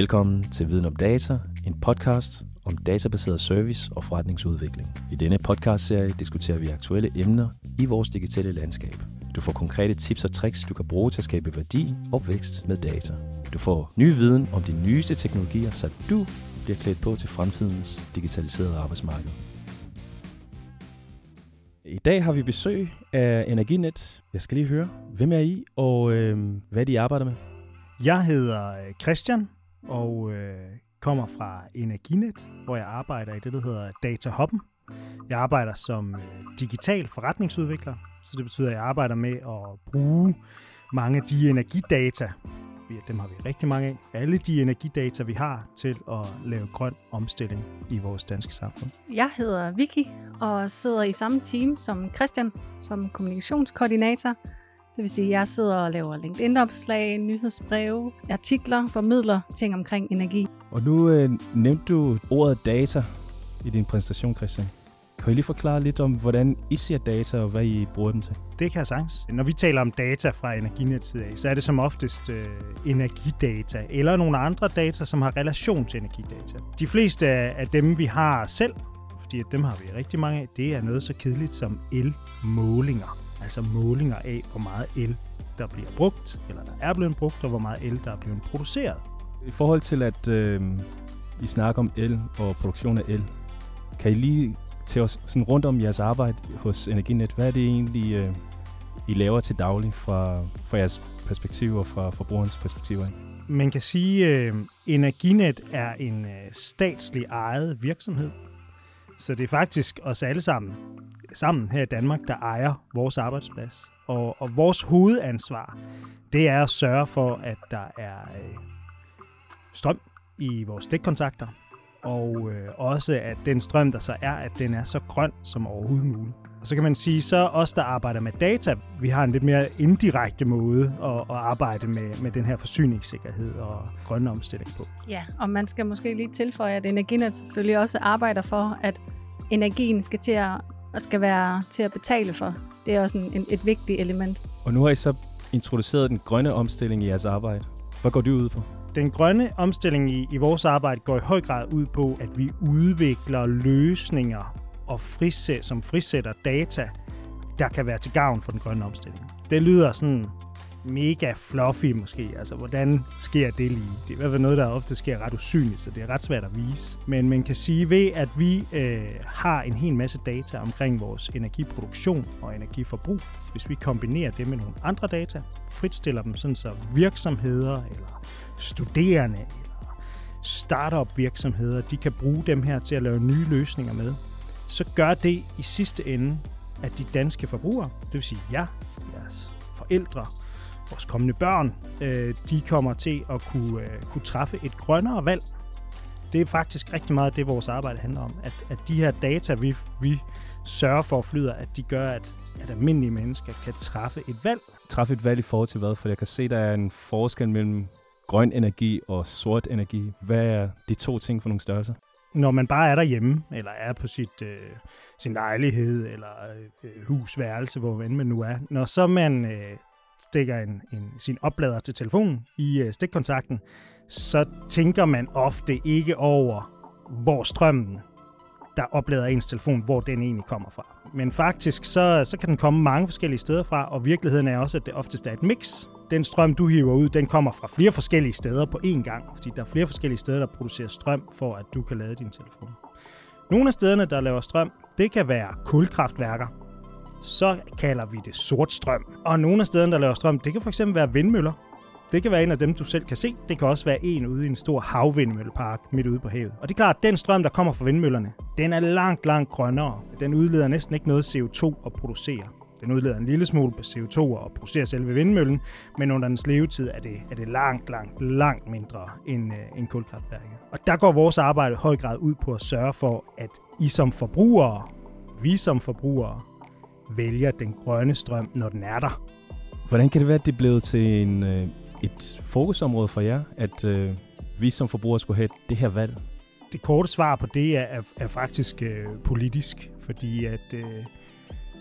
Velkommen til Viden om Data, en podcast om databaseret service og forretningsudvikling. I denne podcastserie diskuterer vi aktuelle emner i vores digitale landskab. Du får konkrete tips og tricks, du kan bruge til at skabe værdi og vækst med data. Du får ny viden om de nyeste teknologier, så du bliver klædt på til fremtidens digitaliserede arbejdsmarked. I dag har vi besøg af Energinet. Jeg skal lige høre, hvem er I, og øh, hvad de arbejder med? Jeg hedder øh, Christian, og øh, kommer fra Energinet, hvor jeg arbejder i det, der hedder Data Hubben. Jeg arbejder som øh, digital forretningsudvikler, så det betyder, at jeg arbejder med at bruge mange af de energidata, dem har vi rigtig mange af, alle de energidata, vi har til at lave grøn omstilling i vores danske samfund. Jeg hedder Vicky og sidder i samme team som Christian, som kommunikationskoordinator. Det vil sige, at jeg sidder og laver LinkedIn-opslag, nyhedsbreve, artikler, formidler ting omkring energi. Og nu øh, nævnte du ordet data i din præsentation, Christian. Kan I lige forklare lidt om, hvordan I ser data, og hvad I bruger den til? Det kan jeg sagtens. Når vi taler om data fra Energinet af, så er det som oftest øh, energidata, eller nogle andre data, som har relation til energidata. De fleste af dem, vi har selv, fordi dem har vi rigtig mange af, det er noget så kedeligt som elmålinger. Altså målinger af, hvor meget el der bliver brugt, eller der er blevet brugt, og hvor meget el der er blevet produceret. I forhold til, at øh, I snakker om el og produktion af el, kan I lige til os sådan rundt om jeres arbejde hos Energinet. Hvad er det egentlig, øh, I laver til daglig fra, fra jeres perspektiv og fra forbrugerens perspektiv af? Man kan sige, at øh, Energinet er en øh, statslig ejet virksomhed. Så det er faktisk os alle sammen, sammen her i Danmark, der ejer vores arbejdsplads. Og, og vores hovedansvar, det er at sørge for, at der er øh, strøm i vores stikkontakter, og øh, også at den strøm, der så er, at den er så grøn som overhovedet muligt. Og så kan man sige, så os, der arbejder med data, vi har en lidt mere indirekte måde at, at arbejde med, med den her forsyningssikkerhed og grønne omstilling på. Ja, og man skal måske lige tilføje, at Energinet selvfølgelig også arbejder for, at energien skal til at, skal være til at betale for. Det er også en, en, et vigtigt element. Og nu har I så introduceret den grønne omstilling i jeres arbejde. Hvad går det ud på? Den grønne omstilling i, i vores arbejde går i høj grad ud på, at vi udvikler løsninger og frisæt, som frisætter data, der kan være til gavn for den grønne omstilling. Det lyder sådan mega fluffy måske. Altså, hvordan sker det lige? Det er i hvert fald noget, der ofte sker ret usynligt, så det er ret svært at vise. Men man kan sige ved, at vi øh, har en hel masse data omkring vores energiproduktion og energiforbrug. Hvis vi kombinerer det med nogle andre data, fritstiller dem sådan så virksomheder eller studerende eller startup virksomheder, de kan bruge dem her til at lave nye løsninger med, så gør det i sidste ende, at de danske forbrugere, det vil sige jer, jeres forældre, vores kommende børn, øh, de kommer til at kunne, øh, kunne træffe et grønnere valg. Det er faktisk rigtig meget det, vores arbejde handler om. At, at de her data, vi, vi sørger for at flyder, at de gør, at, at almindelige mennesker kan træffe et valg. Træffe et valg i forhold til hvad? For jeg kan se, der er en forskel mellem grøn energi og sort energi. Hvad er de to ting for nogle størrelser? Når man bare er derhjemme, eller er på sit, øh, sin lejlighed, eller øh, husværelse, hvor man nu er, når så man øh, stikker en, en, sin oplader til telefonen i øh, stikkontakten, så tænker man ofte ikke over, hvor strømmen der oplader ens telefon, hvor den egentlig kommer fra. Men faktisk, så, så kan den komme mange forskellige steder fra, og virkeligheden er også, at det oftest er et mix. Den strøm, du hiver ud, den kommer fra flere forskellige steder på én gang, fordi der er flere forskellige steder, der producerer strøm, for at du kan lade din telefon. Nogle af stederne, der laver strøm, det kan være kulkraftværker, så kalder vi det sort strøm. Og nogle af stederne, der laver strøm, det kan fx være vindmøller, det kan være en af dem, du selv kan se. Det kan også være en ude i en stor havvindmøllepark midt ude på havet. Og det er klart, at den strøm, der kommer fra vindmøllerne, den er langt, langt grønnere. Den udleder næsten ikke noget CO2 at producere. Den udleder en lille smule på CO2 og producerer selve vindmøllen, men under dens levetid er det, er det langt, langt, langt mindre end, øh, end kulkraftværket. Og der går vores arbejde i høj grad ud på at sørge for, at I som forbrugere, vi som forbrugere, vælger den grønne strøm, når den er der. Hvordan kan det være, at det er blevet til en, øh, et fokusområde for jer, at øh, vi som forbrugere skulle have det her valg? Det korte svar på det er, er, er faktisk øh, politisk, fordi at øh,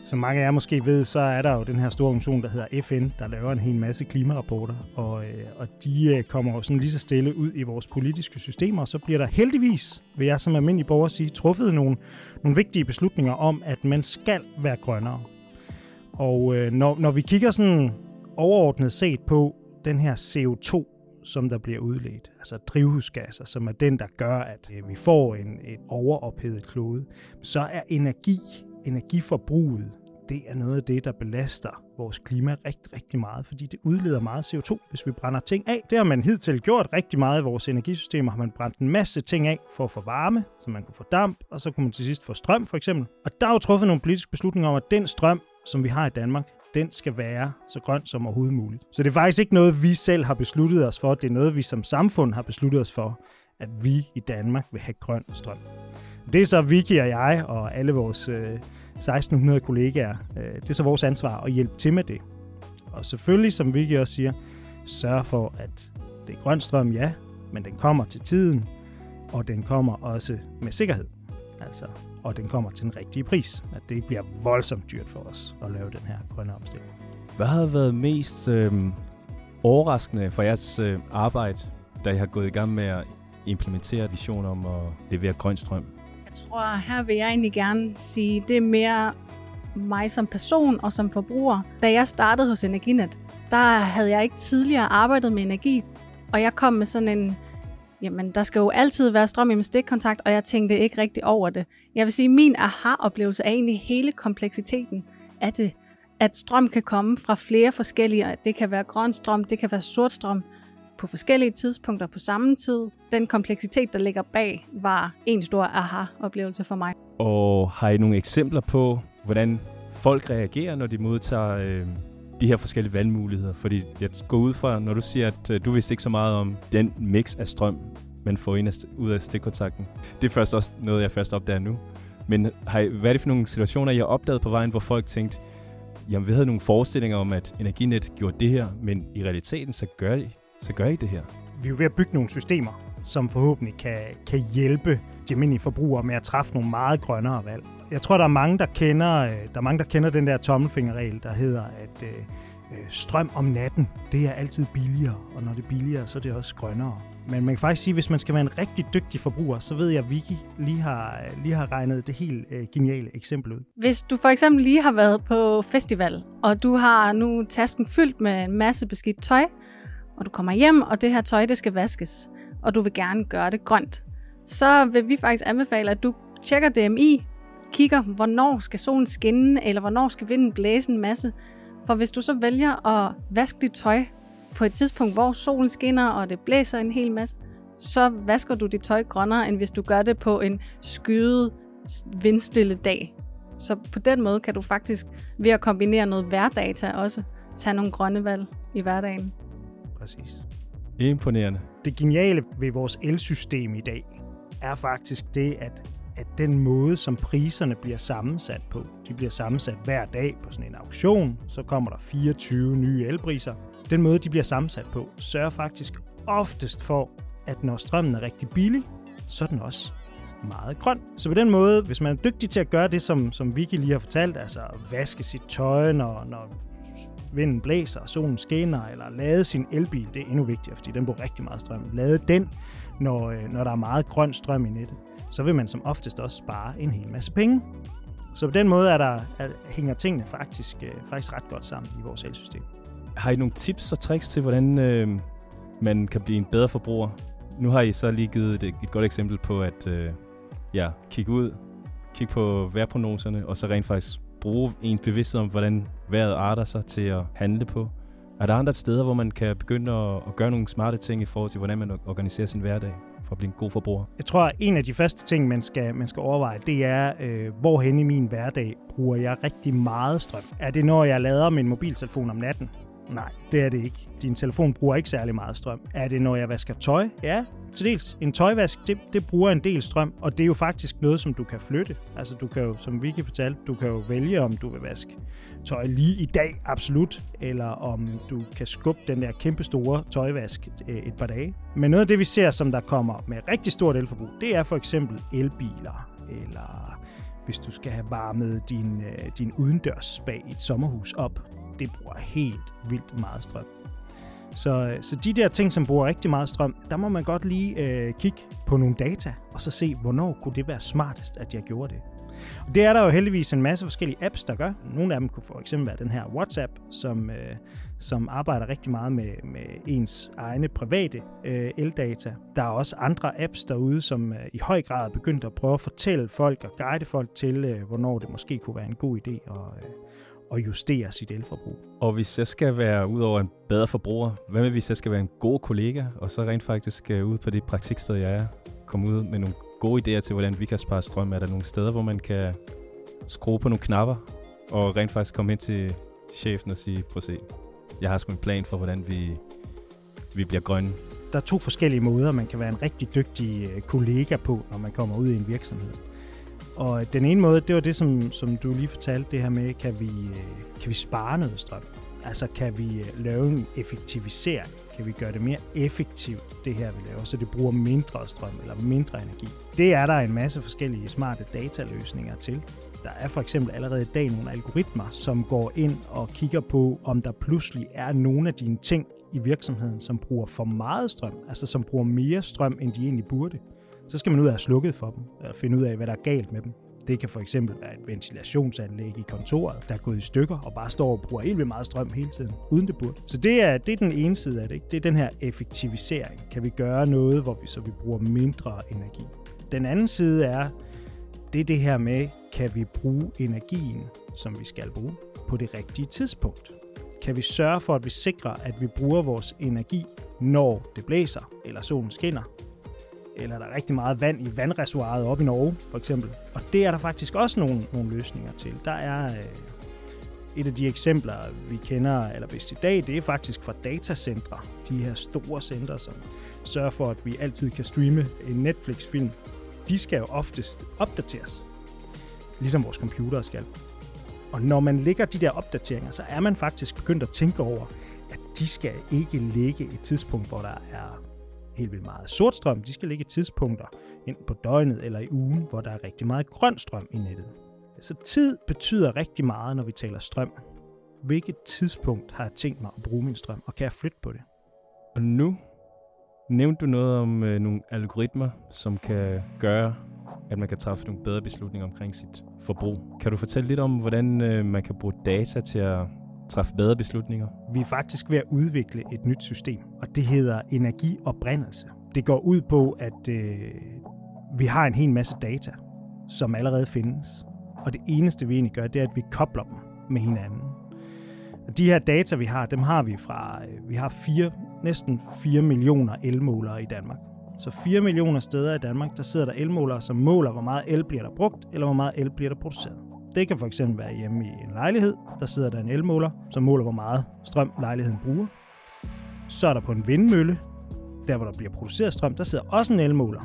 som mange af jer måske ved, så er der jo den her store organisation, der hedder FN, der laver en hel masse klimarapporter, og, øh, og de øh, kommer jo sådan lige så stille ud i vores politiske systemer, og så bliver der heldigvis, vil jeg som almindelig borger sige, truffet nogle, nogle vigtige beslutninger om, at man skal være grønnere. Og øh, når, når vi kigger sådan overordnet set på den her CO2, som der bliver udledt, altså drivhusgasser, som er den, der gør, at øh, vi får en, et overophedet klode, så er energi, energiforbruget, det er noget af det, der belaster vores klima rigtig, rigtig meget, fordi det udleder meget CO2, hvis vi brænder ting af. Det har man hidtil gjort rigtig meget i vores energisystemer. Har man brændt en masse ting af for at få varme, så man kunne få damp, og så kunne man til sidst få strøm for eksempel. Og der er jo truffet nogle politiske beslutninger om, at den strøm, som vi har i Danmark, den skal være så grøn som overhovedet muligt. Så det er faktisk ikke noget, vi selv har besluttet os for. Det er noget, vi som samfund har besluttet os for, at vi i Danmark vil have grøn strøm. Det er så Vicky og jeg og alle vores øh, 1600 kollegaer. Øh, det er så vores ansvar at hjælpe til med det. Og selvfølgelig, som Vicky også siger, sørge for, at det er grøn strøm, ja, men den kommer til tiden, og den kommer også med sikkerhed. Altså, og den kommer til den rigtige pris. At det bliver voldsomt dyrt for os at lave den her grønne omstilling. Hvad har været mest øh, overraskende for jeres øh, arbejde, da I har gået i gang med at implementere visionen om at levere grøn strøm? Jeg tror, her vil jeg egentlig gerne sige, det er mere mig som person og som forbruger. Da jeg startede hos Energinet, der havde jeg ikke tidligere arbejdet med energi, og jeg kom med sådan en, jamen der skal jo altid være strøm i min stikkontakt, og jeg tænkte ikke rigtig over det. Jeg vil sige, at min aha-oplevelse er egentlig hele kompleksiteten af det. At strøm kan komme fra flere forskellige, det kan være grøn strøm, det kan være sort strøm, på forskellige tidspunkter på samme tid. Den kompleksitet, der ligger bag, var en stor aha-oplevelse for mig. Og har I nogle eksempler på, hvordan folk reagerer, når de modtager øh, de her forskellige valgmuligheder? Fordi jeg går ud fra, når du siger, at øh, du vidste ikke så meget om den mix af strøm, man får ind af, ud af stikkontakten. Det er først også noget, jeg først opdager nu. Men har I, hvad er det for nogle situationer, I har opdaget på vejen, hvor folk tænkte, jamen vi havde nogle forestillinger om, at Energinet gjorde det her, men i realiteten så gør de så gør I det her. Vi er jo ved at bygge nogle systemer, som forhåbentlig kan, kan hjælpe de almindelige forbrugere med at træffe nogle meget grønnere valg. Jeg tror, der er mange, der kender, øh, der er mange, der kender den der tommelfingerregel, der hedder, at øh, øh, strøm om natten, det er altid billigere, og når det er billigere, så er det også grønnere. Men man kan faktisk sige, at hvis man skal være en rigtig dygtig forbruger, så ved jeg, at Vicky lige har, lige har regnet det helt øh, geniale eksempel ud. Hvis du for eksempel lige har været på festival, og du har nu tasken fyldt med en masse beskidt tøj, og du kommer hjem, og det her tøj, det skal vaskes, og du vil gerne gøre det grønt, så vil vi faktisk anbefale, at du tjekker DMI, kigger, hvornår skal solen skinne, eller hvornår skal vinden blæse en masse. For hvis du så vælger at vaske dit tøj på et tidspunkt, hvor solen skinner, og det blæser en hel masse, så vasker du dit tøj grønnere, end hvis du gør det på en skyet, vindstille dag. Så på den måde kan du faktisk, ved at kombinere noget værdata også, tage nogle grønne valg i hverdagen. Præcis. Imponerende. Det geniale ved vores elsystem i dag er faktisk det, at, at den måde, som priserne bliver sammensat på, de bliver sammensat hver dag på sådan en auktion, så kommer der 24 nye elpriser. Den måde, de bliver sammensat på, sørger faktisk oftest for, at når strømmen er rigtig billig, så er den også meget grøn. Så på den måde, hvis man er dygtig til at gøre det, som, som Vicky lige har fortalt, altså vaske sit tøj, når, når vinden blæser, og solen skinner, eller lade sin elbil, det er endnu vigtigere, fordi den bruger rigtig meget strøm. Lade den, når, øh, når der er meget grøn strøm i nettet. Så vil man som oftest også spare en hel masse penge. Så på den måde er der, er, hænger tingene faktisk, øh, faktisk ret godt sammen i vores elsystem. Har I nogle tips og tricks til, hvordan øh, man kan blive en bedre forbruger? Nu har I så lige givet et, et godt eksempel på at øh, ja, kigge ud, kigge på vejrprognoserne, og så rent faktisk bruge ens bevidsthed om, hvordan vejret arter sig til at handle på? Er der andre steder, hvor man kan begynde at, at gøre nogle smarte ting i forhold til, hvordan man organiserer sin hverdag for at blive en god forbruger? Jeg tror, at en af de første ting, man skal, man skal overveje, det er, øh, hvorhen i min hverdag bruger jeg rigtig meget strøm. Er det, når jeg lader min mobiltelefon om natten? Nej, det er det ikke. Din telefon bruger ikke særlig meget strøm. Er det, når jeg vasker tøj? Ja, til dels. En tøjvask, det, det bruger en del strøm, og det er jo faktisk noget, som du kan flytte. Altså, du kan jo, som Vicky fortalte, du kan jo vælge, om du vil vaske tøj lige i dag, absolut, eller om du kan skubbe den der kæmpe store tøjvask øh, et par dage. Men noget af det, vi ser, som der kommer med rigtig stort elforbrug, det er for eksempel elbiler, eller hvis du skal have varmet din, øh, din udendørs spa i et sommerhus op. Det bruger helt vildt meget strøm. Så, øh, så de der ting, som bruger rigtig meget strøm, der må man godt lige øh, kigge på nogle data, og så se, hvornår kunne det være smartest, at jeg gjorde det. Og det er der jo heldigvis en masse forskellige apps, der gør. Nogle af dem kunne for eksempel være den her WhatsApp, som, øh, som arbejder rigtig meget med, med ens egne private øh, eldata. Der er også andre apps derude, som øh, i høj grad er begyndt at prøve at fortælle folk og guide folk til, øh, hvornår det måske kunne være en god idé at, øh, at justere sit elforbrug. Og hvis jeg skal være ud over en bedre forbruger, hvad med hvis jeg skal være en god kollega, og så rent faktisk uh, ud på det praktiksted, jeg er, komme ud med nogle gode idéer til, hvordan vi kan spare strøm? Er der nogle steder, hvor man kan skrue på nogle knapper, og rent faktisk komme ind til chefen og sige, prøv at se, jeg har sgu en plan for, hvordan vi, vi bliver grønne. Der er to forskellige måder, man kan være en rigtig dygtig øh, kollega på, når man kommer ud i en virksomhed. Og den ene måde, det var det, som, som du lige fortalte, det her med, kan vi, øh, kan vi spare noget strøm? Altså kan vi øh, lave en effektivisering? Kan vi gøre det mere effektivt, det her vi laver, så det bruger mindre strøm eller mindre energi? Det er der en masse forskellige smarte dataløsninger til. Der er for eksempel allerede i dag nogle algoritmer, som går ind og kigger på, om der pludselig er nogle af dine ting i virksomheden, som bruger for meget strøm, altså som bruger mere strøm, end de egentlig burde. Så skal man ud og have slukket for dem, og finde ud af, hvad der er galt med dem. Det kan for eksempel være et ventilationsanlæg i kontoret, der er gået i stykker og bare står og bruger helt vildt meget strøm hele tiden, uden det burde. Så det er, det er den ene side af det. Ikke? Det er den her effektivisering. Kan vi gøre noget, hvor vi, så vi bruger mindre energi? Den anden side er, det er det her med, kan vi bruge energien, som vi skal bruge, på det rigtige tidspunkt? Kan vi sørge for, at vi sikrer, at vi bruger vores energi, når det blæser eller solen skinner, eller der er rigtig meget vand i vandreservoiret op i Norge, for eksempel. Og det er der faktisk også nogle, nogle løsninger til. Der er øh, et af de eksempler, vi kender allerbedst i dag, det er faktisk fra datacentre. De her store centre, som sørger for, at vi altid kan streame en Netflix-film. De skal jo oftest opdateres, ligesom vores computer skal. Og når man lægger de der opdateringer, så er man faktisk begyndt at tænke over, at de skal ikke ligge et tidspunkt, hvor der er helt vildt meget sort strøm, de skal ligge tidspunkter ind på døgnet eller i ugen, hvor der er rigtig meget grøn strøm i nettet. Så tid betyder rigtig meget, når vi taler strøm. Hvilket tidspunkt har jeg tænkt mig at bruge min strøm, og kan jeg flytte på det? Og nu nævnte du noget om øh, nogle algoritmer, som kan gøre, at man kan træffe nogle bedre beslutninger omkring sit forbrug. Kan du fortælle lidt om, hvordan øh, man kan bruge data til at træffe bedre beslutninger? Vi er faktisk ved at udvikle et nyt system, og det hedder energioprindelse. Det går ud på, at øh, vi har en hel masse data, som allerede findes. Og det eneste, vi egentlig gør, det er, at vi kobler dem med hinanden. Og de her data, vi har, dem har vi fra, øh, vi har fire, næsten 4 millioner elmålere i Danmark. Så 4 millioner steder i Danmark, der sidder der elmålere, som måler, hvor meget el bliver der brugt, eller hvor meget el bliver der produceret. Det kan fx være hjemme i en lejlighed. Der sidder der en elmåler, som måler, hvor meget strøm lejligheden bruger. Så er der på en vindmølle, der hvor der bliver produceret strøm, der sidder også en elmåler.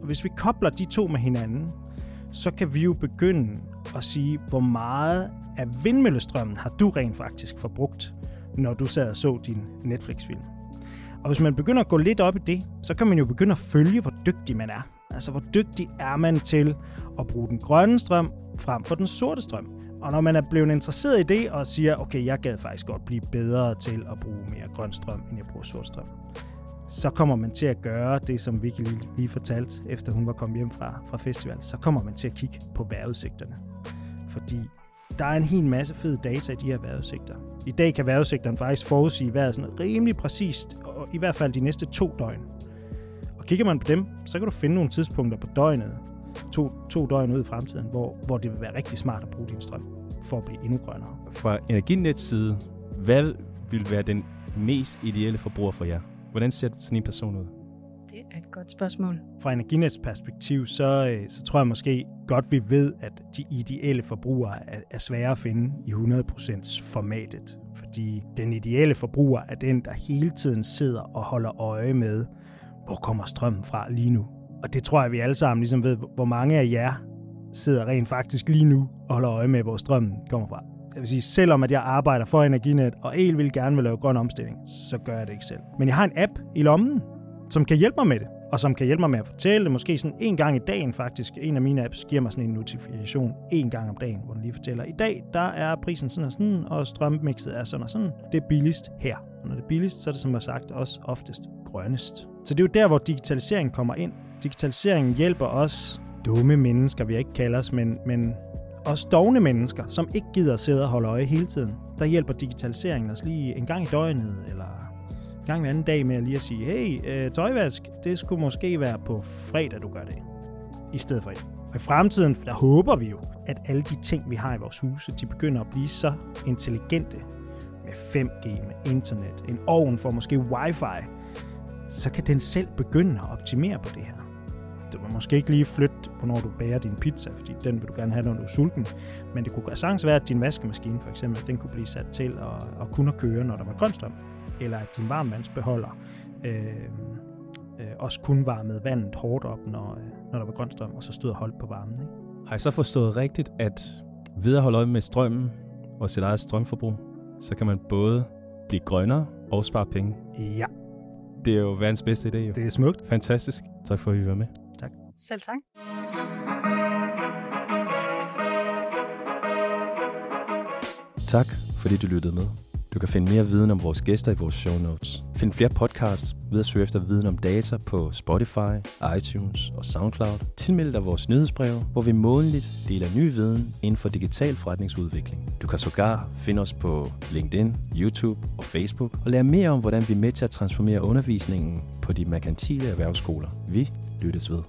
Og hvis vi kobler de to med hinanden, så kan vi jo begynde at sige, hvor meget af vindmøllestrømmen har du rent faktisk forbrugt, når du sad og så din Netflix-film. Og hvis man begynder at gå lidt op i det, så kan man jo begynde at følge, hvor dygtig man er. Altså, hvor dygtig er man til at bruge den grønne strøm frem for den sorte strøm. Og når man er blevet interesseret i det og siger, okay, jeg gad faktisk godt blive bedre til at bruge mere grøn strøm, end jeg bruger sort strøm, så kommer man til at gøre det, som Vicky lige, lige fortalte, efter hun var kommet hjem fra, fra festival. Så kommer man til at kigge på vejrudsigterne. Fordi der er en hel masse fed data i de her vejrudsigter. I dag kan vejrudsigterne faktisk forudsige vejret sådan rimelig præcist, og i hvert fald de næste to døgn. Kigger man på dem, så kan du finde nogle tidspunkter på døgnet, to, to døgn ud i fremtiden, hvor, hvor det vil være rigtig smart at bruge din strøm for at blive endnu grønnere. Fra Energinets side, hvad vil være den mest ideelle forbruger for jer? Hvordan ser sådan en person ud? Det er et godt spørgsmål. Fra Energinets perspektiv, så, øh, så tror jeg måske godt, vi ved, at de ideelle forbrugere er, er svære at finde i 100% formatet. Fordi den ideelle forbruger er den, der hele tiden sidder og holder øje med, hvor kommer strømmen fra lige nu? Og det tror jeg, vi alle sammen ligesom ved, hvor mange af jer sidder rent faktisk lige nu og holder øje med, hvor strømmen kommer fra. Jeg vil sige, selvom at jeg arbejder for Energinet og el vil gerne vil lave grøn omstilling, så gør jeg det ikke selv. Men jeg har en app i lommen, som kan hjælpe mig med det og som kan hjælpe mig med at fortælle det, måske sådan en gang i dagen faktisk. En af mine apps giver mig sådan en notifikation en gang om dagen, hvor den lige fortæller, i dag der er prisen sådan og sådan, og strømmixet er sådan og sådan. Det er billigst her. Og når det er billigst, så er det som jeg sagt også oftest grønnest. Så det er jo der, hvor digitaliseringen kommer ind. Digitaliseringen hjælper os dumme mennesker, vi ikke kalder os, men, men også dogne mennesker, som ikke gider sidde og holde øje hele tiden. Der hjælper digitaliseringen os lige en gang i døgnet, eller gang en anden dag med at lige at sige, hey, øh, tøjvask, det skulle måske være på fredag, du gør det, i stedet for Og i fremtiden, der håber vi jo, at alle de ting, vi har i vores huse, de begynder at blive så intelligente, med 5G, med internet, en ovn for måske wifi, så kan den selv begynde at optimere på det her. Du må måske ikke lige flytte, hvornår du bager din pizza, fordi den vil du gerne have, når du er sulten. Men det kunne sagtens være, at din vaskemaskine for eksempel, den kunne blive sat til at, at kunne køre, når der var grønstrøm. Eller at din varmvandsbeholder øh, øh, også kun varmede vandet hårdt op, når, øh, når der var grønstrøm, og så stod og holdt på varmen. Ikke? Har jeg så forstået rigtigt, at ved at holde øje med strømmen og sit eget strømforbrug, så kan man både blive grønnere og spare penge? Ja. Det er jo verdens bedste idé. Jo. Det er smukt. Fantastisk. Tak for, at I var med. Selv tak. Tak, fordi du lyttede med. Du kan finde mere viden om vores gæster i vores show notes. Find flere podcasts ved at søge efter viden om data på Spotify, iTunes og SoundCloud. Tilmeld dig vores nyhedsbrev, hvor vi månedligt deler ny viden inden for digital forretningsudvikling. Du kan sågar finde os på LinkedIn, YouTube og Facebook og lære mere om, hvordan vi er med til at transformere undervisningen på de merkantile erhvervsskoler. Vi lyttes ved.